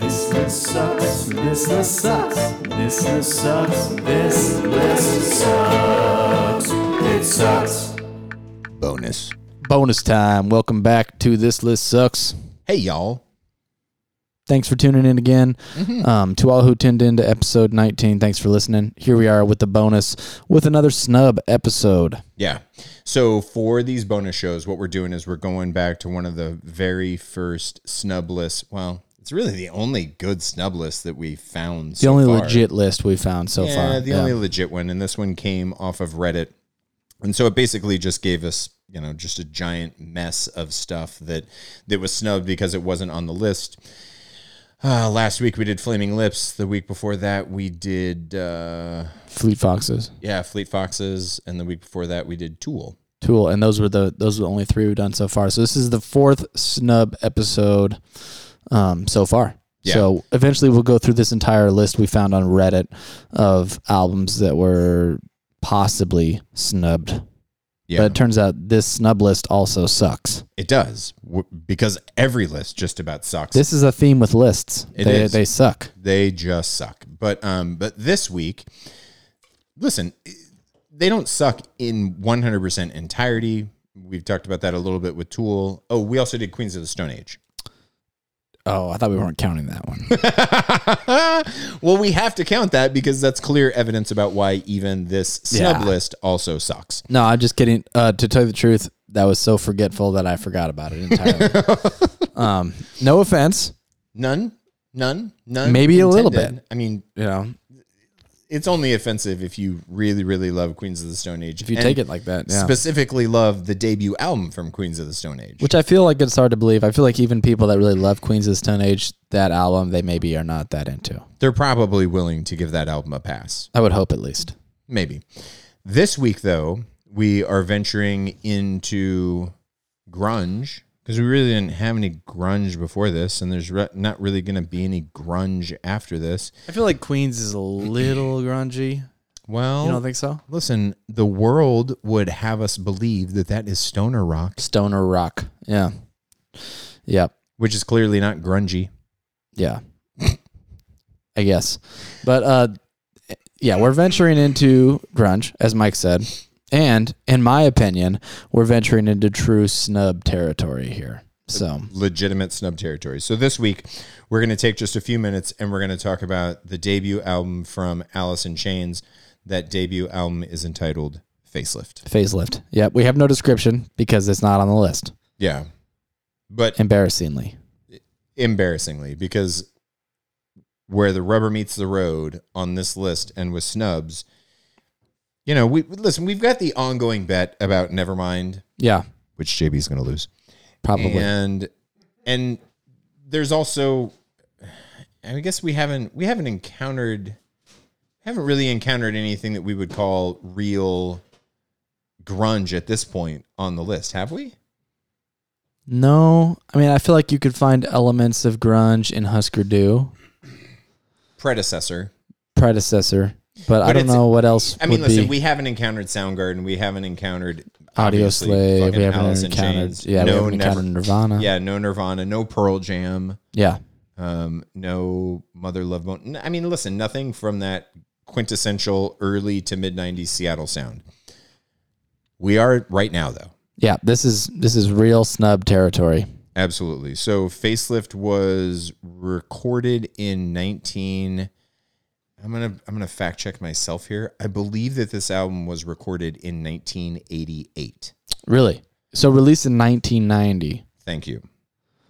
This list sucks. This list sucks. This list sucks. This list sucks. It sucks. bonus. Bonus time. Welcome back to This List Sucks. Hey, y'all. Thanks for tuning in again. Um, to all who tuned in to episode 19, thanks for listening. Here we are with the bonus with another snub episode. Yeah. So for these bonus shows, what we're doing is we're going back to one of the very first snub lists. Well, it's really the only good snub list that we found. The so only far. legit list we found so far. yeah, far. the only legit one, and this one came off of Reddit, and so it basically just gave us, you know, just a giant mess of stuff that that was snubbed because it wasn't on the list. Uh, last week we did Flaming Lips. The week before that we did, uh, Fleet Foxes, yeah, Fleet Foxes, and the week before that we did Tool. Tool, and those were the those were the only three we've done so far. So this is the fourth snub episode um, so far. Yeah. So eventually we'll go through this entire list we found on Reddit of albums that were possibly snubbed. Yeah, But it turns out this snub list also sucks. it does w- because every list just about sucks. This is a theme with lists. It they, is. they suck. they just suck. But um, but this week, listen, they don't suck in one hundred percent entirety. We've talked about that a little bit with Tool. Oh, we also did Queens of the Stone Age. Oh, I thought we weren't counting that one. well, we have to count that because that's clear evidence about why even this snub Yeah. list also sucks. no, I'm just kidding. Uh, to tell you the truth, that was so forgetful that I forgot about it entirely. um, no offense. None, none, none. Maybe a little bit. I mean, You know, it's only offensive if you really, really love Queens of the Stone Age. if you take it like that, yeah. specifically love the debut album from Queens of the Stone Age. Which I feel like it's hard to believe. I feel like even people that really love Queens of the Stone Age, that album, they maybe are not that into. They're probably willing to give that album a pass. I would hope at least. Maybe. This week, though, we are venturing into grunge because we really didn't have any grunge before this, and there's re- not really going to be any grunge after this. I feel like Queens is a little grungy. Well, You don't think so? listen, the world would have us believe that that is stoner rock, Stoner rock. Yeah. Yep. which is clearly not grungy. Yeah. I guess. But uh yeah, we're venturing into grunge, as Mike said. And in my opinion, we're venturing into true snub territory here. So legitimate snub territory. So this week, we're going to take just a few minutes and we're going to talk about the debut album from Alice in Chains. That debut album is entitled Facelift. facelift. Yep. We have no description because it's not on the list. Yeah. But Embarrassingly. embarrassingly, because where the rubber meets the road on this list and with snubs, you know, we listen, we've got the ongoing bet about Nevermind, Yeah. which JB's going to lose. Probably. and and there's also i guess we haven't we haven't encountered haven't really encountered anything that we would call real grunge at this point on the list have we No. I mean I feel like you could find elements of grunge in Husker Du, predecessor predecessor. But, I don't know what else. i mean listen we haven't encountered soundgarden we haven't encountered Audioslave. We haven't Alice encountered. Chains. Yeah, we no haven't never encountered Nirvana. yeah no nirvana no pearl jam Yeah. um, no Mother Love Bone. I mean, listen, nothing from that quintessential early to mid '90s Seattle sound. We are right now, though. Yeah. This is this is real snub territory. Absolutely. So, Facelift was recorded in 19. I'm gonna I'm gonna fact check myself here. I believe that this album was recorded in 1988. Really. So released in 1990. Thank you.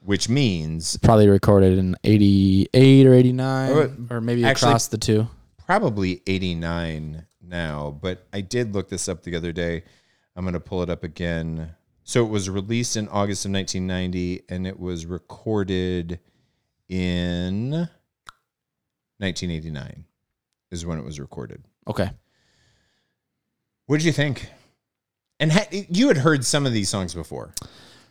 Which means Probably recorded in 88 or 89 Oh, or maybe actually- across the two. probably 89 now, but I did look this up the other day. I'm going to pull it up again. So it was released in August of 1990 and it was recorded in 1989 is when it was recorded. Okay. What did you think? And ha- you had heard some of these songs before.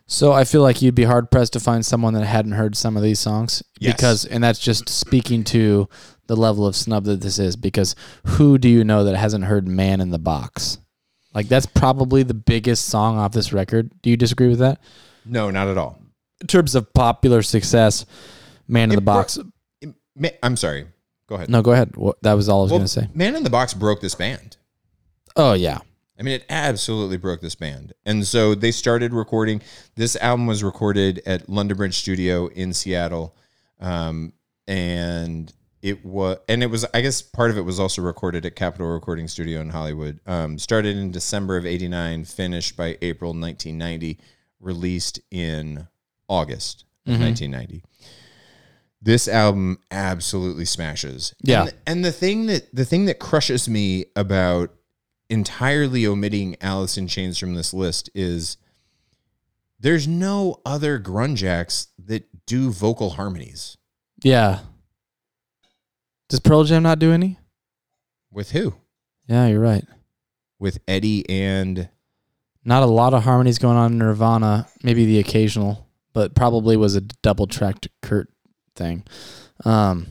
So I feel like you'd be hard pressed to find someone that hadn't heard some of these songs Yes. because, and that's just speaking to the level of snub that this is. Because who do you know that hasn't heard "Man in the Box"? Like that's probably the biggest song off this record. Do you disagree with that? No, not at all. In terms of popular success, "Man in It the pro- Box" I'm sorry. Go ahead. No, go ahead. What, that was all I was Well, going to say. Man in the Box broke this band. Oh yeah, I mean, it absolutely broke this band. And so they started recording. This album was recorded at London Bridge Studio in Seattle. Um, and it was, and it was, I guess part of it was also recorded at Capitol Recording Studio in Hollywood. Um, started in December of 89, finished by April 1990, released in August of 1990. This album absolutely smashes. Yeah. And, and the thing that, the thing that crushes me about entirely omitting Alice in Chains from this list is there's no other grunge acts that do vocal harmonies. yeah. Does Pearl Jam not do any? With who? Yeah, you're right. With Eddie and Not a lot of harmonies going on in Nirvana. Maybe the occasional, but probably was a double tracked Kurt thing. Um,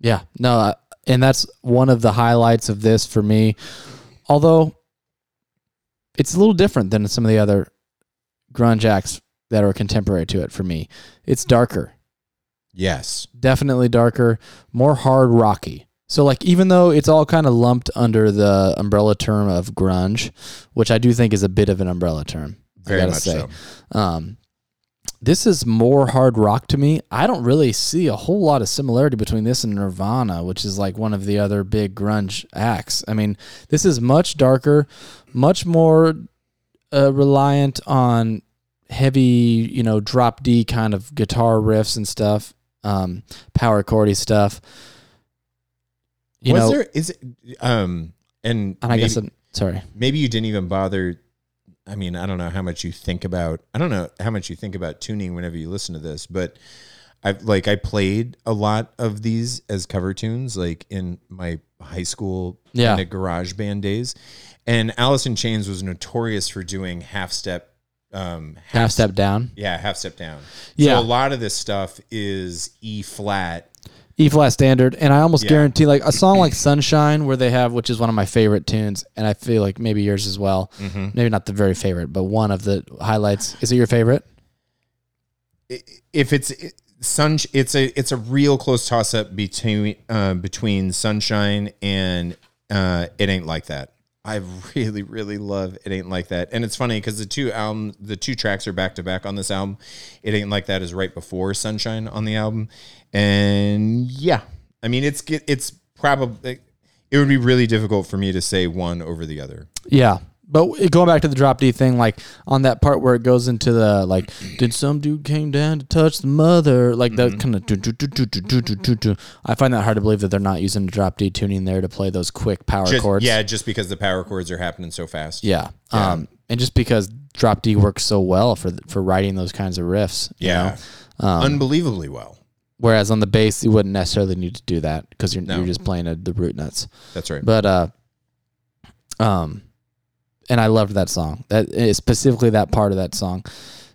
yeah, no, and that's one of the highlights of this for me. Although it's a little different than some of the other grunge acts that are contemporary to it for me. It's darker, yes, definitely darker, more hard rocky. So like even though it's all kind of lumped under the umbrella term of grunge, which I do think is a bit of an umbrella term. I gotta say. so. Um, this is more hard rock to me. I don't really see a whole lot of similarity between this and Nirvana, which is like one of the other big grunge acts. I mean, this is much darker, much more uh, reliant on heavy, you know, drop D kind of guitar riffs and stuff, um, power chordy stuff. You was know, there is it um and, and I guess I'm, sorry. maybe you didn't even bother I mean, I don't know how much you think about I don't know how much you think about tuning whenever you listen to this, but I've like I played a lot of these as cover tunes like in my high school Yeah. garage band days. And Alice in Chains was notorious for doing half step um Half step down. yeah, half step down. Yeah. So a lot of this stuff is E flat. E flat standard, and I almost Yeah. guarantee like a song like Sunshine, where they have, which is one of my favorite tunes, and I feel like maybe yours as well. Mm-hmm. Maybe not the very favorite, but one of the highlights. Is it your favorite? if it's it- sun it's a it's a real close toss up between uh, between sunshine and uh, it ain't like that i really really love it ain't like that. And it's funny because the two album the two tracks are back to back on this album. It ain't like that is right before sunshine on the album. And yeah i mean it's it's probably it would be really difficult for me to say one over the other. Yeah, but going back to the drop D thing, like on that part where it goes into the like, did some dude came down to touch the mother? Like that mm-hmm. kind of. I find that hard to believe that they're not using the drop D tuning there to play those quick power just, chords. Yeah, just because the power chords are happening so fast. Yeah. yeah. Um, and just because drop D works so well for for writing those kinds of riffs. Yeah. You know? um, Unbelievably well. Whereas on the bass, you wouldn't necessarily need to do that because you're, no. you're just playing a, the root notes. That's right. But uh, um and I loved that song. That eh, specifically that part of that song,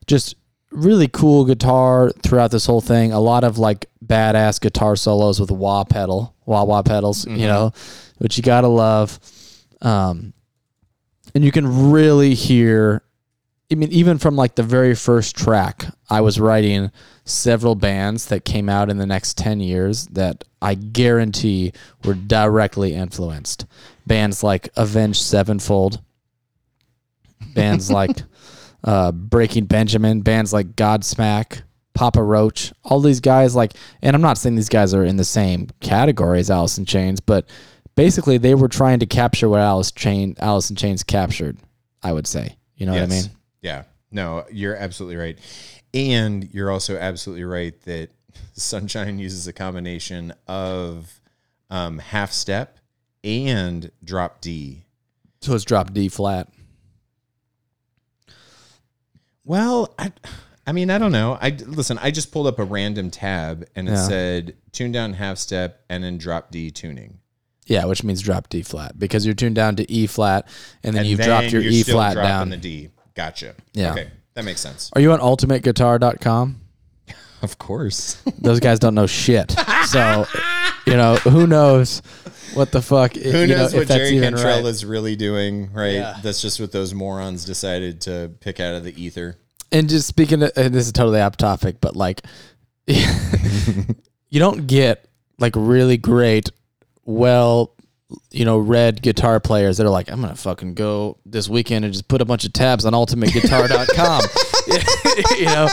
just really cool guitar throughout this whole thing. A lot of like badass guitar solos with wah pedal, wah wah pedals. You know, which you gotta love. Um, and you can really hear. I mean, even from like the very first track, I was writing several bands that came out in the next 10 years that I guarantee were directly influenced. Bands like Avenged Sevenfold, bands like uh, Breaking Benjamin, bands like Godsmack, Papa Roach, all these guys like, and I'm not saying these guys are in the same category as Alice in Chains, but basically they were trying to capture what Alice Chain, Alice in Chains captured. I would say, you know what I mean? Yeah. No, you're absolutely right. And you're also absolutely right that Sunshine uses a combination of um, half step and drop D. So it's drop D flat. Well, I, I mean, I don't know. I listen. I just pulled up a random tab and it Yeah. said tune down half step and then drop D tuning. Yeah, which means drop D flat because you're tuned down to E flat and then And you've dropped your you're E still flat dropping down. the D. Gotcha. Yeah. Okay, that makes sense. Are you on ultimateguitar.com? Of course. Those guys don't know shit. So, you know, who knows what the fuck Who you know, knows if what that's Jerry even Cantrell right. is really doing, right? Yeah. That's just what those morons decided to pick out of the ether. And just speaking of, and this is totally off topic, but like you don't get like really great, well, you know, red guitar players that are like, I'm gonna fucking go this weekend and just put a bunch of tabs on ultimateguitar.com. you know,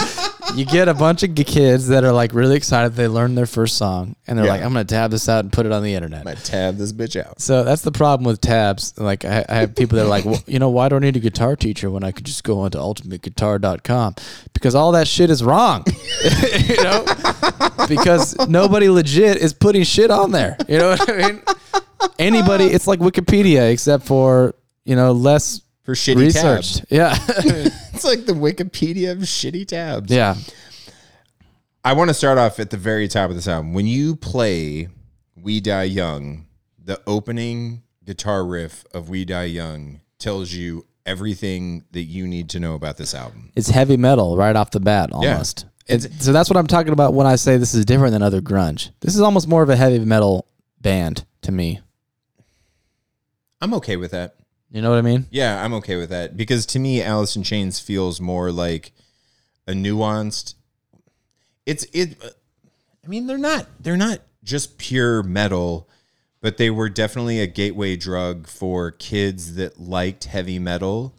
you get a bunch of kids that are like really excited they learned their first song and they're Yeah. like, I'm gonna tab this out and put it on the internet. I tab this bitch out. So that's the problem with tabs. Like I, I have people that are like, well, you know, why do I need a guitar teacher when I could just go onto ultimateguitar.com? Because all that shit is wrong. you know? Because nobody legit is putting shit on there. You know what I mean? Anybody, it's like Wikipedia except for, you know, less For shitty researched. tabs. Yeah. It's like the Wikipedia of shitty tabs. yeah. I want to start off at the very top of this album. When you play We Die Young, the opening guitar riff of We Die Young tells you everything that you need to know about this album. It's heavy metal right off the bat almost. It's, so that's what I'm talking about when I say this is different than other grunge. This is almost more of a heavy metal band to me. I'm okay with that. You know what I mean? Yeah, I'm okay with that because to me, Alice in Chains feels more like a nuanced. It's it. I mean, they're not they're not just pure metal, but they were definitely a gateway drug for kids that liked heavy metal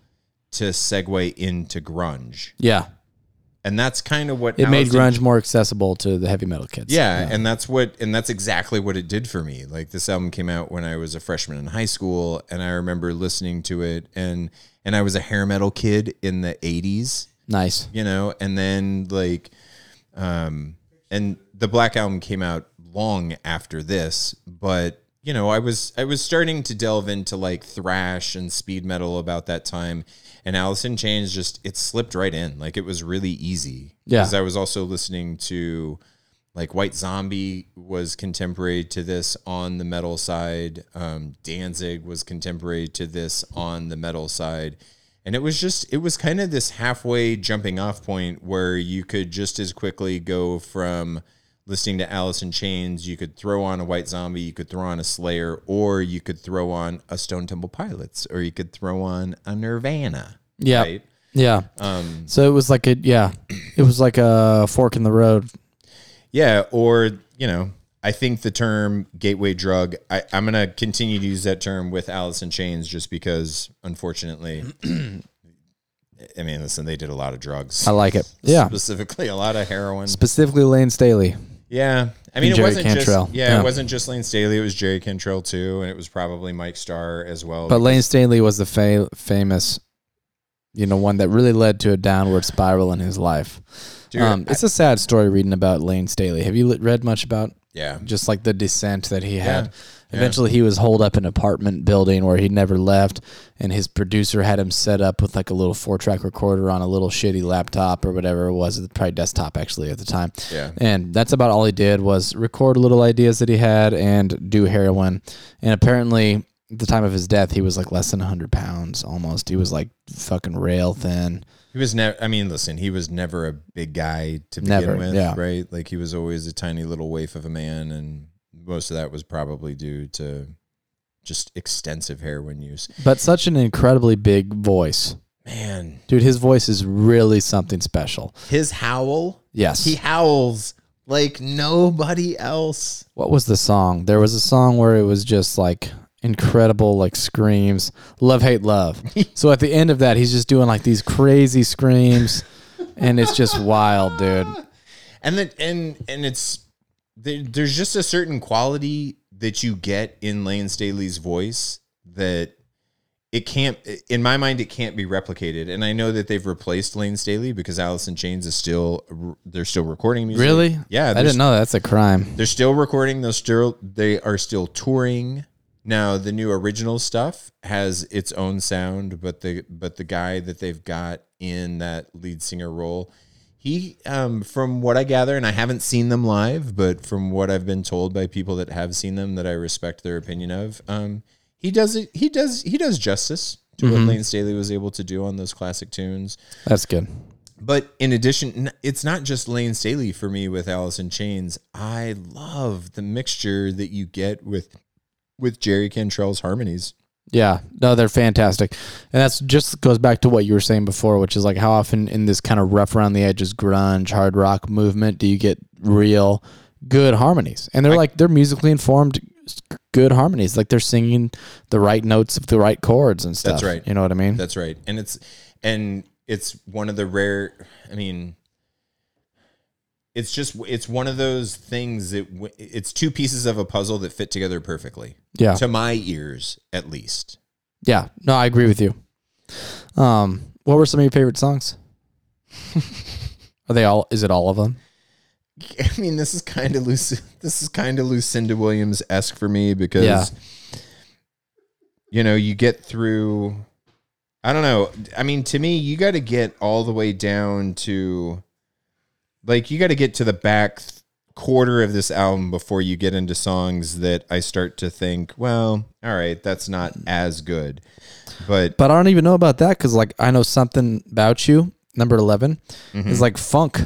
to segue into grunge, Yeah. And that's kind of what It made grunge more accessible to the heavy metal kids. yeah, and that's what and that's exactly what it did for me. Like this album came out when I was a freshman in high school and I remember listening to it and and I was a hair metal kid in the 80s, Nice. you know, and then like um and the Black album came out long after this, but you know, I was I was starting to delve into like thrash and speed metal about that time and Alice in Chains just it slipped right in. Like it was really easy. Yeah. Because I was also listening to like White Zombie was contemporary to this on the metal side. Um, Danzig was contemporary to this on the metal side. And it was just, it was kind of this halfway jumping off point where you could just as quickly go from listening to Alice in Chains, you could throw on a White Zombie, you could throw on a Slayer, or you could throw on a Stone Temple Pilots, or you could throw on a Nirvana. Yeah. Right? Yeah. Um, So it was like a yeah, it was like a fork in the road. Yeah, or you know, I think the term gateway drug. I, I'm gonna continue to use that term with Alice in Chains, just because, unfortunately, I mean, listen, they did a lot of drugs. I like it. Yeah. specifically a lot of heroin. Specifically Layne Staley. Yeah, I mean, it Jerry wasn't Cantrell. just yeah, Yeah. it wasn't just Layne Staley. It was Jerry Cantrell too, and it was probably Mike Starr as well. But Layne Staley was the fa- famous you know one that really led to a downward spiral in his life. Dude, um, I- it's a sad story reading about Layne Staley. Have you read much about yeah, just like the descent that he had. Yeah. Eventually, he was holed up in an apartment building where he never left, and his producer had him set up with like a little four track recorder on a little shitty laptop or whatever it was, probably desktop actually at the time. yeah. And that's about all he did was record little ideas that he had and do heroin. And apparently, at the time of his death, he was like less than 100 pounds almost. He was like fucking rail thin. He was never. I mean, listen, he was never a big guy to begin Never, with, yeah. right? Like he was always a tiny little waif of a man, and most of that was probably due to just extensive heroin use. But such an incredibly big voice. Man, Dude, his voice is really something special. his howl, Yes. he howls like nobody else. what was the song? There was a song where it was just like incredible like screams, love hate love. so at the end of that, he's just doing like these crazy screams and it's just wild, dude. and then and and it's there, there's just a certain quality that you get in Layne Staley's voice that it can't in my mind it can't be replicated and i know that they've replaced layne staley because alice in chains is still they're still recording music Really? yeah I didn't know that. That's a crime. they're still recording they're still they are still touring now the new original stuff has its own sound but the but the guy that they've got in that lead singer role he um from what i gather and i haven't seen them live but from what i've been told by people that have seen them that i respect their opinion of um he does it he does he does justice to what layne staley was able to do on those classic tunes That's good. but in addition, it's not just Layne Staley for me with Alice in Chains. I love the mixture that you get with with Jerry Cantrell's harmonies. Yeah, no, they're fantastic, and that's just goes back to what you were saying before, which is like how often in this kind of rough around the edges grunge hard rock movement do you get real good harmonies, and they're like they're musically informed, good harmonies. Like they're singing the right notes of the right chords and stuff. That's right. You know what I mean? That's right. And it's and it's one of the rare I mean it's just it's one of those things that w- it's two pieces of a puzzle that fit together perfectly. yeah. To my ears at least. Yeah, no, I agree with you. Um, what were some of your favorite songs? Are they all? Is it all of them? I mean, this is kind of Luc- this is kind of Lucinda Williams esque for me because Yeah. you know you get through. I don't know. I mean, to me, you got to get all the way down to like you got to get to the back th- quarter of this album before you get into songs that I start to think, well, all right, that's not as good. But But I don't even know about that because, like, I know something about you. Number 11 Mm-hmm. is like funk.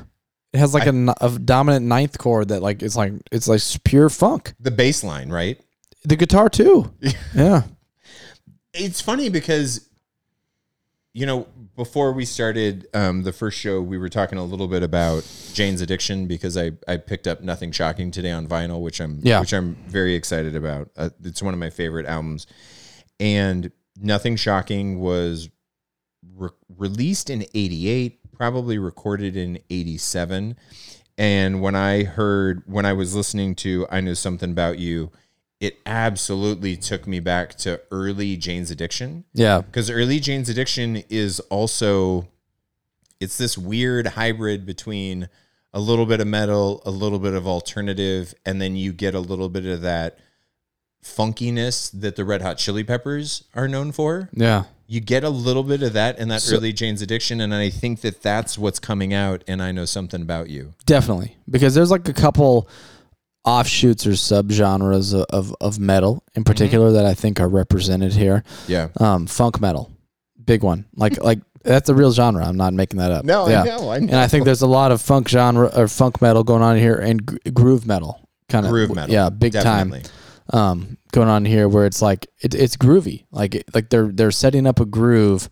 It has like a n a, dominant ninth chord that like it's like it's like pure funk. the bass line, right? The guitar too. yeah. it's funny because you know before we started um, the first show we were talking a little bit about jane's addiction because i i picked up nothing shocking today on vinyl which i'm Yeah. which i'm very excited about. Uh, it's one of my favorite albums. And nothing shocking was re- released in 88 probably recorded in 87 and when i heard when i was listening to i know something about you it absolutely took me back to early jane's addiction Yeah. because early jane's addiction is also it's this weird hybrid between a little bit of metal a little bit of alternative and then you get a little bit of that funkiness that the red hot chili peppers are known for Yeah. you get a little bit of that in that So- early jane's addiction and i think that that's what's coming out and i know something about you Definitely. Because there's like a couple offshoots or subgenres of, of, of metal in particular that I think are represented here. yeah Um, funk metal. Big one. Like like that's a real genre. I'm not making that up. no yeah. i know i know And I think there's a lot of funk genre or funk metal going on here and gr- groove metal kind of groove metal Yeah, big definitely. time. Um, going on here where it's like it, it's groovy. Like like they're they're setting up a groove,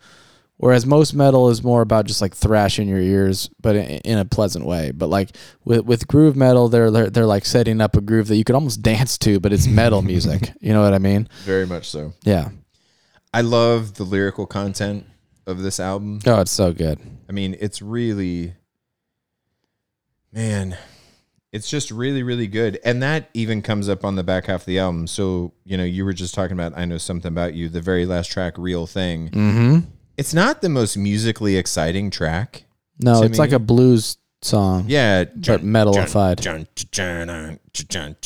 whereas most metal is more about just like thrashing your ears, but in, in a pleasant way. But like with with groove metal, they're, they're they're like setting up a groove that you could almost dance to, but it's metal music. You know what I mean? very much so Yeah. i love the lyrical content of this album Oh, it's so good. I mean, it's really, man, it's just really, really good. And that even comes up on the back half of the album. So, you know, you were just talking about I Know Something About You, the very last track, Real Thing. Mm-hmm. It's not the most musically exciting track. No, To it's like a blues song. Yeah. But metalified.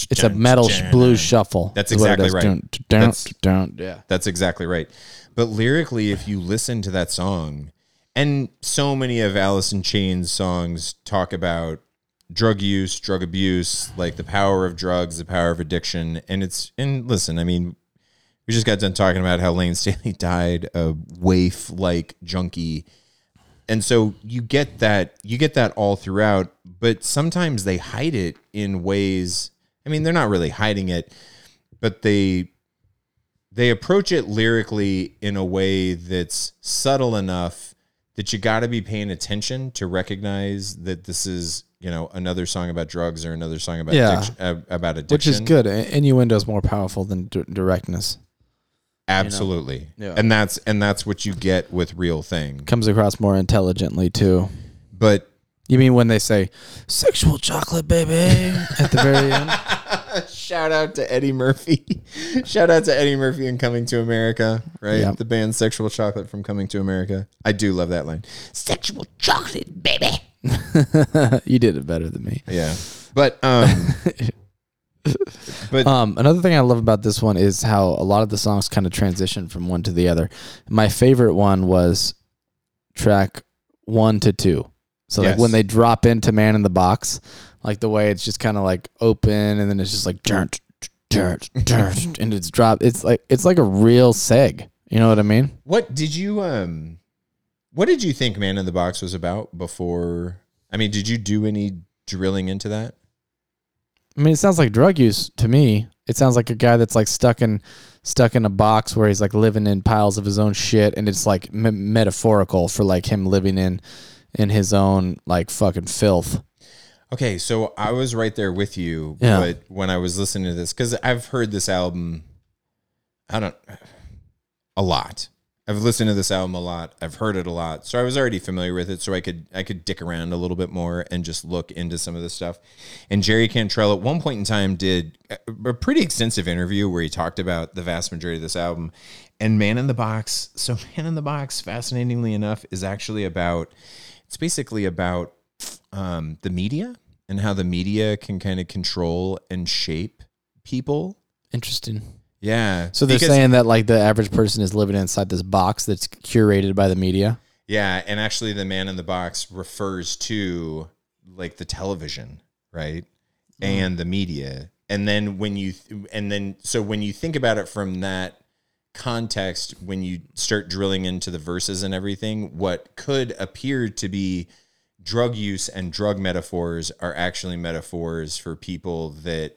It's a metal sh- blues shuffle. That's is what it exactly right. Dun, dun, That's- dun, yeah. That's exactly right. But lyrically, if you listen to that song, and so many of Alice in Chains songs talk about drug use, drug abuse, like the power of drugs, the power of addiction. And it's, and listen, I mean, we just got done talking about how Layne Staley died a waif like junkie. And so you get that, you get that all throughout, but sometimes they hide it in ways, I mean, they're not really hiding it, but they, they approach it lyrically in a way that's subtle enough that you got to be paying attention to recognize that this is you know another song about drugs or another song about Yeah. addiction, uh, about addiction Which is good. Innuendo is more powerful than d- directness. Absolutely Yeah. and that's and that's what you get with real thing Comes across more intelligently too. but You mean when they say "sexual chocolate, baby" at the very end? shout out to Eddie Murphy shout out to Eddie Murphy and Coming to America right Yeah. the band Sexual Chocolate from Coming to America I do love that line Sexual chocolate, baby. you did it better than me. yeah but um but Um, another thing I love about this one is how a lot of the songs kind of transition from one to the other. My favorite one was track one to two. So like when they drop into Man in the Box, like the way it's just kind of like open and then it's just like dirt, dirt, dirt, and it's dropped. It's like it's like a real seg. You know what I mean? What did you um what did you think Man in the Box was about before I mean, did you do any drilling into that? I mean, it sounds like drug use to me. It sounds like a guy that's like stuck in stuck in a box where he's like living in piles of his own shit, and it's like m- metaphorical for like him living in in his own like fucking filth. Okay, so I was right there with you, Yeah. but when I was listening to this, because I've heard this album, I don't, a lot. I've listened to this album a lot. I've heard it a lot, so I was already familiar with it. So I could I could dick around a little bit more and just look into some of this stuff. And Jerry Cantrell at one point in time did a pretty extensive interview where he talked about the vast majority of this album. And Man in the Box, so Man in the Box, fascinatingly enough, is actually about. It's basically about um, the media and how the media can kind of control and shape people. Interesting. Yeah. So they're saying that like the average person is living inside this box that's curated by the media. Yeah, and actually, the man in the box refers to like the television, right, mm. and the media. And then when you, and then so when you think about it from that context, when you start drilling into the verses and everything, what could appear to be drug use and drug metaphors are actually metaphors for people that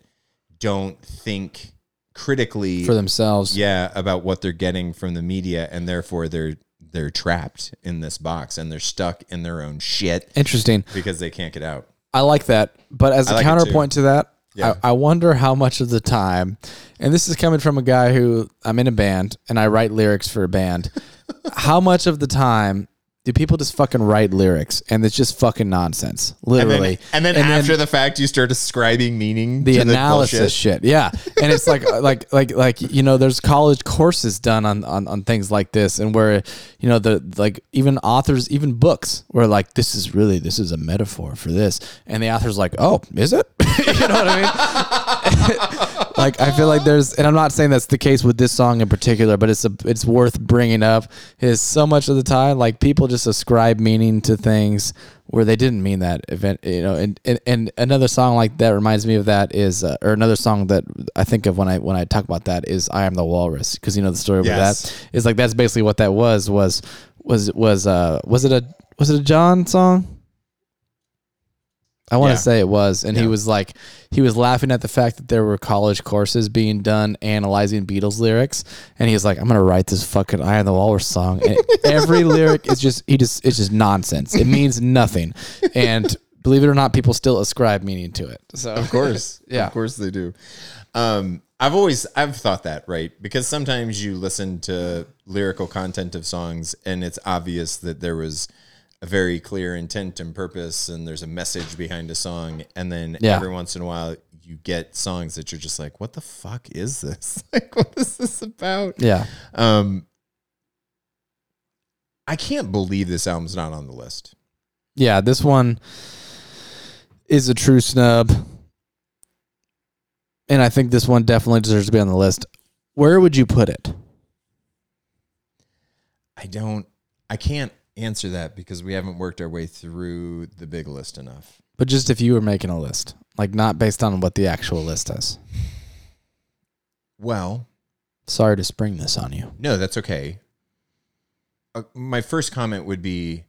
don't think critically for themselves. yeah about what they're getting from the media and therefore they're they're trapped in this box and they're stuck in their own shit Interesting. because they can't get out I like that. But as I a like counterpoint to that, Yeah. I, I wonder how much of the time, and this is coming from a guy who I'm in a band and I write lyrics for a band. how much of the time do people just fucking write lyrics and it's just fucking nonsense, and literally? then, and then after the fact you start describing meaning the to analysis bullshit. shit. Yeah. And it's like like like like you know, there's college courses done on, on on things like this and where you know the like even authors even books where like this is really this is a metaphor for this and the author's like, "Oh, is it?" you know what I mean? like I feel like there's and I'm not saying that's the case with this song in particular, but it's a it's worth bringing up is so much of the time like people just ascribe meaning to things where they didn't mean that event you know and, and, and another song like that reminds me of that is uh, or another song that I think of when I when I talk about that is I am the walrus because you know the story with Yes. that is like that's basically what that was was was was uh was it a was it a John song I want to Yeah. say it was and he was like he was laughing at the fact that there were college courses being done analyzing Beatles lyrics and he was like I'm going to write this fucking I am the walrus song and every lyric is just he just it's just nonsense it means nothing and believe it or not people still ascribe meaning to it so Of course. Yeah. Of course they do. Um, I've always I've thought that, right? Because sometimes you listen to lyrical content of songs and it's obvious that there was a very clear intent and purpose and there's a message behind a song and then Yeah. every once in a while you get songs that you're just like, what the fuck is this? Like what is this about? yeah Um I can't believe this album's not on the list. yeah this one is a true snub and I think this one definitely deserves to be on the list where would you put it I don't I can't answer that because we haven't worked our way through the big list enough. But just if you were making a list, like not based on what the actual list is. Well, Sorry to spring this on you. no, that's okay. Uh, my first comment would be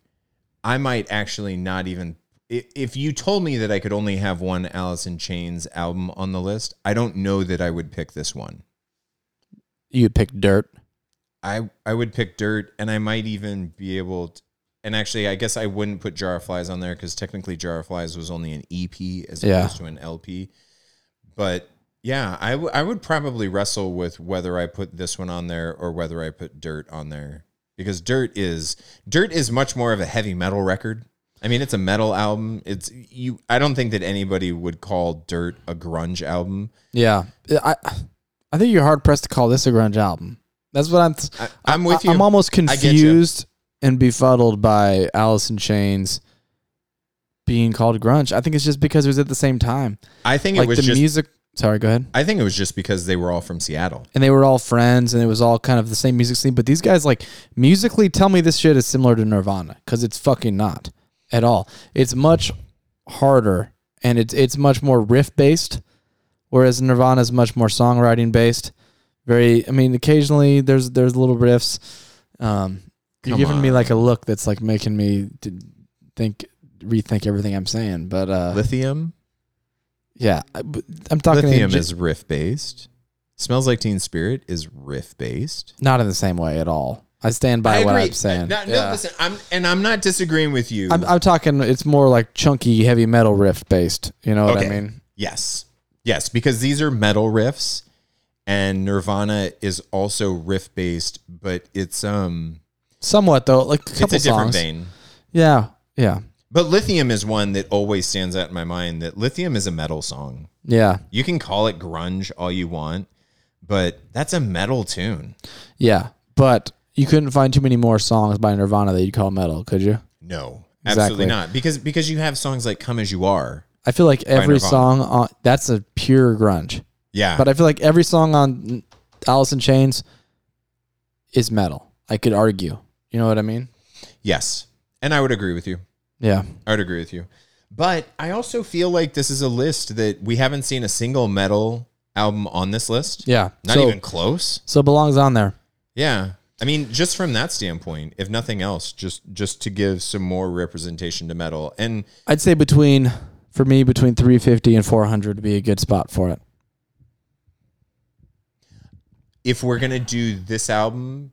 I might actually not even if you told me that I could only have one Alice in Chains album on the list, I don't know that I would pick this one. You'd pick Dirt. I I would pick Dirt, and I might even be able. to... And actually, I guess I wouldn't put Jar of Flies on there because technically Jar of Flies was only an EP as Yeah. opposed to an LP. But yeah, I, w- I would probably wrestle with whether I put this one on there or whether I put Dirt on there because Dirt is Dirt is much more of a heavy metal record. I mean, it's a metal album. It's you. I don't think that anybody would call Dirt a grunge album. Yeah. I I think you're hard pressed to call this a grunge album. That's what I'm I, I'm with you. I'm almost I get you. confused and befuddled by Alice in Chains being called grunge. I think it's just because it was at the same time. I think like it was the just. music sorry, go ahead. I think it was just because they were all from Seattle. and they were all friends and it was all kind of the same music scene but these guys like musically tell me this shit is similar to nirvana because it's fucking not at all it's much harder and it's it's much more riff based whereas nirvana is much more songwriting based very i mean occasionally there's there's little riffs um you're Come giving me on. like a look that's like making me to think rethink everything i'm saying but uh Lithium. yeah I, i'm talking in Lithium ge- is riff based. Smells like Teen Spirit is riff based. not in the same way at all I stand by what. I'm saying. No, no, Yeah. listen, I'm and I'm not disagreeing with you. I'm, I'm talking. It's more like chunky heavy metal riff based. You know what I Okay. mean? Yes. Yes, because these are metal riffs and Nirvana is also riff based, but it's um Somewhat though, like a couple it's a different songs. vein. Yeah, yeah, But Lithium is one that always stands out in my mind that Lithium is a metal song. yeah, You can call it grunge all you want, but that's a metal tune. yeah. But you couldn't find too many more songs by Nirvana that you'd call metal, could you? No. Exactly. Absolutely not. Because because you have songs like Come As You Are. I feel like every Nirvana. song on that's a pure grunge. Yeah. But I feel like every song on Alice in Chains is metal. I could argue. You know what I mean? yes. And I would agree with you. Yeah. I would agree with you. But I also feel like this is a list that we haven't seen a single metal album on this list. Yeah. Not so, even close. so it belongs on there. Yeah. I mean, just from that standpoint, if nothing else, just just to give some more representation to metal. And I'd say between for me between 350 and 400 would be a good spot for it. If we're gonna do this album,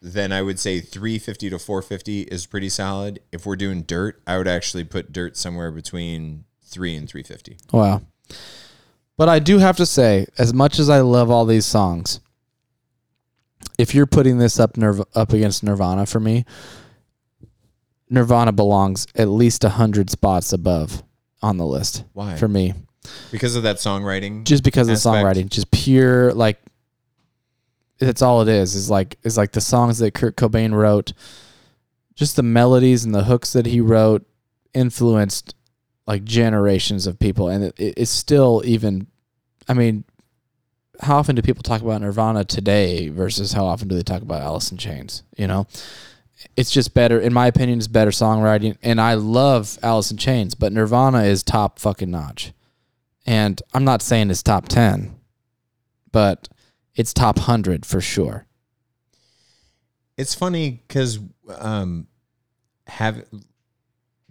then I would say 350 to 450 is pretty solid. If we're doing dirt, I would actually put dirt somewhere between three and 350. Wow. But I do have to say, as much as I love all these songs, if you're putting this up Nirv- up against Nirvana for me, Nirvana belongs at least hundred spots above on the list Why? for me, because of that songwriting. just because of the songwriting, just pure like. That's all it is. Is like is like the songs that Kurt Cobain wrote, just the melodies and the hooks that he wrote influenced like generations of people, and it, it's still even. I mean, how often do people talk about Nirvana today versus how often do they talk about Alice in Chains? You know, it's just better, in my opinion, it's better songwriting. And I love Alice in Chains, but Nirvana is top fucking notch. And I'm not saying it's top 10, but it's top 100 for sure. It's funny because um, have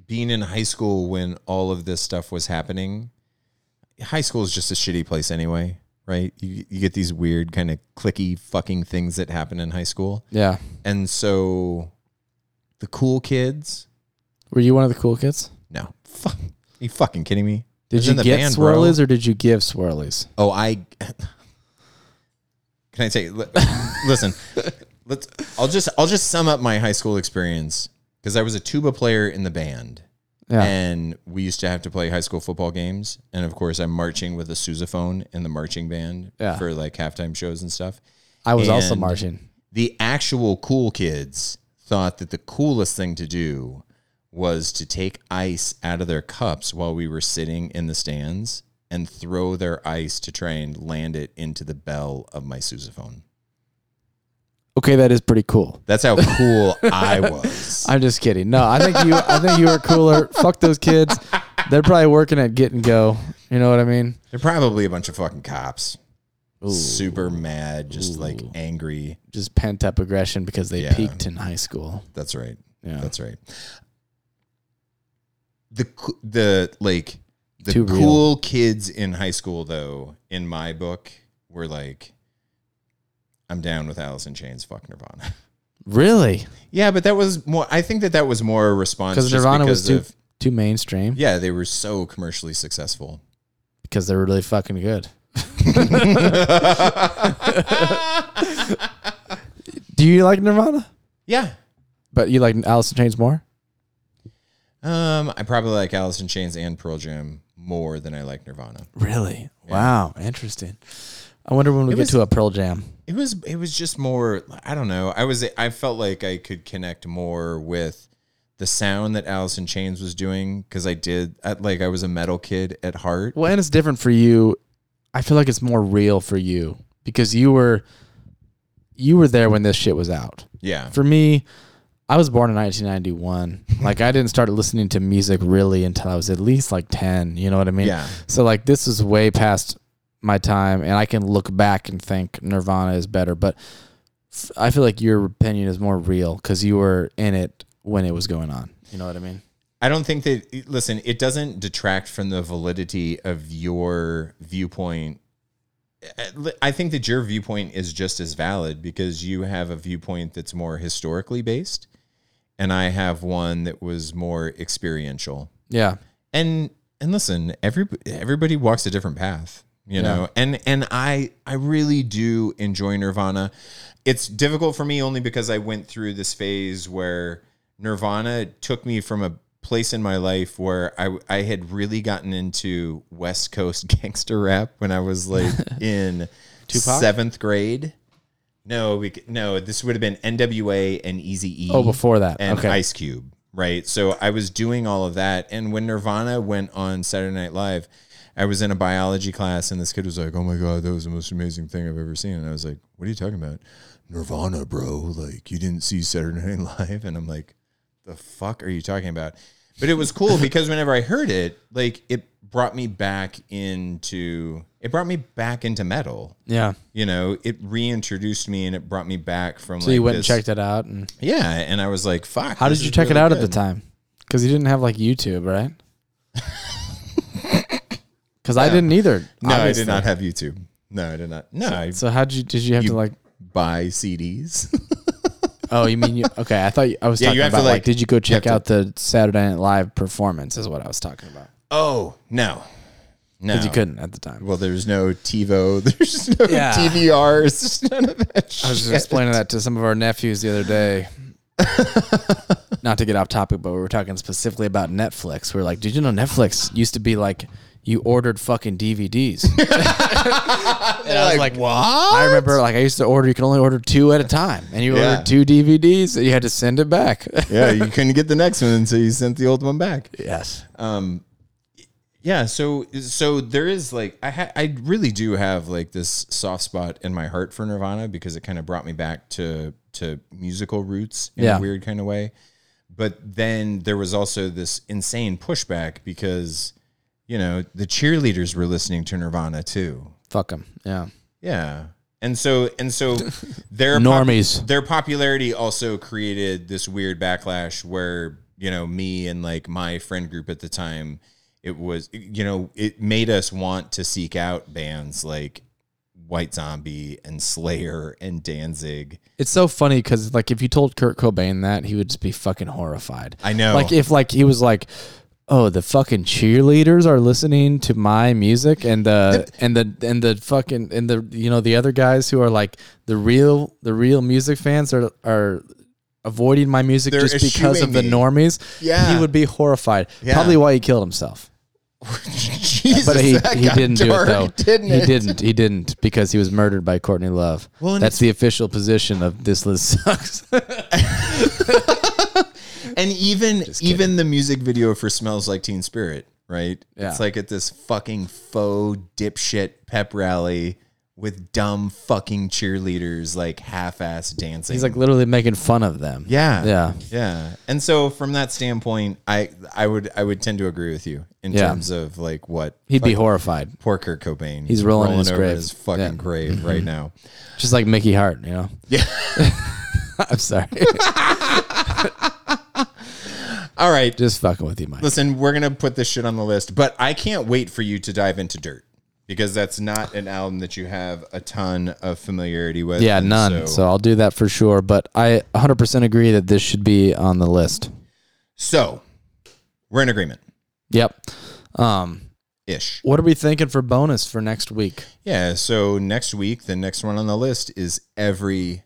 being in high school when all of this stuff was happening. High school is just a shitty place anyway, right? You you get these weird kind of clicky fucking things that happen in high school, Yeah. and so the cool kids. Were you one of the cool kids? No, fuck, you fucking kidding me? Did you get band, bro. swirlies or did you give swirlies? Oh, I. Can I say? li- Listen, let's. I'll just. I'll just sum up my high school experience because I was a tuba player in the band, Yeah. and we used to have to play high school football games, and of course, I'm marching with a sousaphone in the marching band Yeah. for like halftime shows and stuff. I was also and- marching. The actual cool kids thought that the coolest thing to do was to take ice out of their cups while we were sitting in the stands and throw their ice to try and land it into the bell of my sousaphone. Okay, that is pretty cool. That's how cool I was. I'm just kidding. No, I think you I think you are cooler. Fuck those kids. They're probably working at Get and Go. You know what I mean? They're probably a bunch of fucking cops. Ooh. Super mad, just like angry. Just pent up aggression because they Yeah. peaked in high school. That's right. Yeah. That's right. The the like the Too real. cool kids in high school though, in my book, were like, I'm down with Alice in Chains. Fuck Nirvana. Really? yeah, but that was more. I think that that was more a response Because Nirvana was too of too mainstream. yeah, they were so commercially successful. Because they were really fucking good. Do you like Nirvana? Yeah. But you like Alice in Chains more? Um, I probably like Alice in Chains and Pearl Jam more than I like Nirvana. Really? Wow. Interesting. I wonder when we It get was- to a Pearl Jam. It was it was just more I don't know. I was I felt like I could connect more with the sound that Alice in Chains was doing because I did I, like I was a metal kid at heart. Well, and it's different for you. I feel like it's more real for you because you were you were there when this shit was out. Yeah. For me, I was born in 1991. like I didn't start listening to music really until I was at least like 10, you know what I mean? Yeah. So like this is way past my time and I can look back and think Nirvana is better, but f- I feel like your opinion is more real cuz you were in it when it was going on. You know what I mean? I don't think that listen, it doesn't detract from the validity of your viewpoint uh, I think that your viewpoint is just as valid because you have a viewpoint that's more historically based, and I have one that was more experiential. Yeah. And and listen, every everybody walks a different path, you know. And and I I really do enjoy Nirvana. It's difficult for me only because I went through this phase where Nirvana took me from a place in my life where I I had really gotten into West Coast gangster rap when I was like in Tupac? seventh grade. No, we c- no. This would have been N.W.A. and Easy E. Oh, before that. and Okay. Ice Cube, right? So I was doing all of that, and when Nirvana went on Saturday Night Live, I was in a biology class, and this kid was like, "Oh my god, that was the most amazing thing I've ever seen," and I was like, "What are you talking about?" Nirvana, bro. Like you didn't see Saturday Night Live, and I'm like, "The fuck are you talking about?" But it was cool because whenever I heard it, like it brought me back into it brought me back into metal. Yeah. You know, it reintroduced me and it brought me back from So like you went and checked it out and yeah, and I was like, "Fuck." how did you check it really out at the time? Because you didn't have like YouTube, right? Because I didn't either. No, I did not have YouTube. No, I did not. No, I So how did you? Did you have You- to like? buy CDs. Oh, you mean you? Okay, I thought you, I was Yeah, talking you to, about like, like- Did you go check have out the Saturday Night Live performance? Is what I was talking about. oh no, no, Because you couldn't at the time. Well, there's no TiVo. There's no Yeah. DVRs. None of that. I was explaining that to some of our nephews the other day. Not to get off topic, but we were talking specifically about Netflix. We are like, did you know Netflix used to be like you ordered fucking DVDs? and I was like, what? I remember like I used to order. You could only order two at a time, and you Yeah. ordered two DVDs, and you had to send it back. yeah, you couldn't get the next one until you sent the old one back. yes. Um, yeah. So, so there is like I ha- I really do have like this soft spot in my heart for Nirvana because it kind of brought me back to to musical roots in Yeah. a weird kind of way. But then there was also this insane pushback because you know the cheerleaders were listening to Nirvana too. Fuck them. Yeah. Yeah. And so and so they're Normies. their popularity also created this weird backlash where, you know, me and like my friend group at the time, it was you know, it made us want to seek out bands like White Zombie and Slayer and Danzig. It's so funny because like if you told Kurt Cobain that, he would just be fucking horrified. I know. Like if like he was like, oh, the fucking cheerleaders are listening to my music, and the and the and the fucking and the you know the other guys who are like the real the real music fans are are avoiding my music They're just because of the me. normies. Yeah. he would be horrified. Yeah. Probably why he killed himself. Jesus, But he, he didn't do it though. Didn't he it? didn't. He didn't because he was murdered by Courtney Love. Well, That's the official position of this list sucks. And even even the music video for "Smells Like Teen Spirit," right? Yeah. It's like at this fucking faux dipshit pep rally with dumb fucking cheerleaders, like half-ass dancing. He's like literally making fun of them. yeah, Yeah. yeah. And so from that standpoint, I I would I would tend to agree with you in Yeah. terms of like what He'd be horrified. Poor Kurt Cobain. He's rolling in his over grave. his fucking Yeah. Mm-hmm. grave right now. Just like Mickey Hart, you know? Yeah. I'm sorry. All right. Just fucking with you, Mike. Listen, we're gonna put this shit on the list, but I can't wait for you to dive into Dirt because that's not an album that you have a ton of familiarity with. Yeah, none. So, I'll do that for sure. But I 100% agree that this should be on the list. so we're in agreement, Yep. Um, ish. what are we thinking for bonus for next week? Yeah. So next week, the next one on the list is every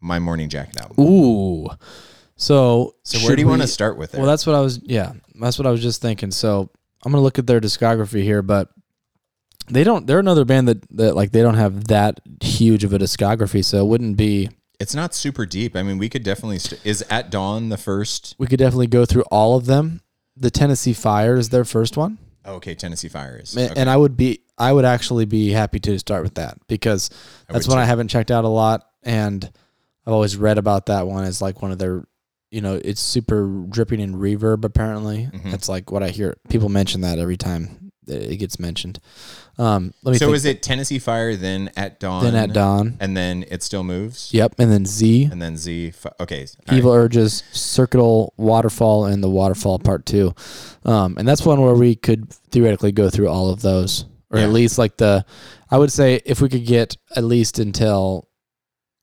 My Morning Jacket album. Ooh. So, So where do you want to start with it? Well, that's what I was. Yeah, that's what I was just thinking. So I'm gonna look at their discography here, but they don't. They're another band that that like they don't have that huge of a discography, so it wouldn't be. it's not super deep. I mean, we could definitely. St- is At Dawn the first? We could definitely go through all of them. The Tennessee Fire is their first one, Oh, okay, Tennessee Fires. A- and I would be. I would actually be happy to start with that because that's would one I haven't checked out a lot, and I've always read about that one as like one of their. You know, it's super dripping in reverb. Apparently, Mhm. that's like what I hear. People mention that every time it gets mentioned. Um, let me So think. is it Tennessee Fire, then At Dawn, then at dawn. and then It Still Moves, Yep, and then Z, and then Z. Okay, Evil Urges, Circuital Waterfall, and the Waterfall Part Two. Um, and that's one where we could theoretically go through all of those. or Yeah. at least like the. I would say if we could get at least until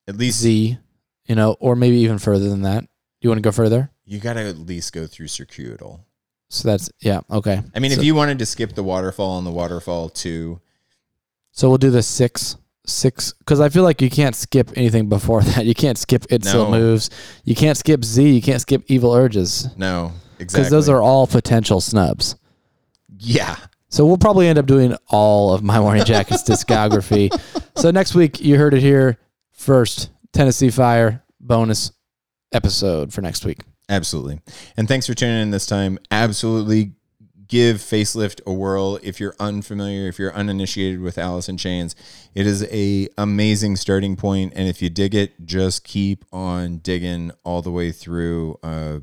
At least Z, you know, or maybe even further than that. Do you want to go further? you got to at least go through circuitous. So that's yeah okay. I mean, so, if you wanted to skip the waterfall and the waterfall too, so we'll do the six six because I feel like you can't skip anything before that. You can't skip it still No. moves. You can't skip Z. You can't skip evil urges no, exactly. because those are all potential snubs. yeah. So we'll probably end up doing all of My Morning Jacket's discography. So next week you heard it here first. Tennessee Fire bonus episode for next week. Absolutely. And thanks for tuning in this time. Absolutely give Facelift a whirl if you're unfamiliar, if you're uninitiated with Alice in Chains. It is a amazing starting point and if you dig it, just keep on digging all the way through. Uh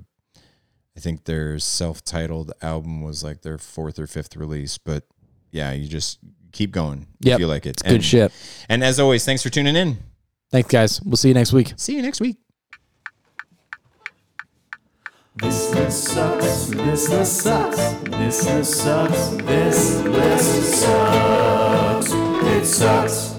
I think their self-titled album was like their fourth or fifth release, but yeah, you just keep going Yep. if you like it. It's good shit. And as always, thanks for tuning in. Thanks, guys. We'll see you next week. See you next week. This list sucks. This list sucks. This list sucks. This list sucks. It sucks.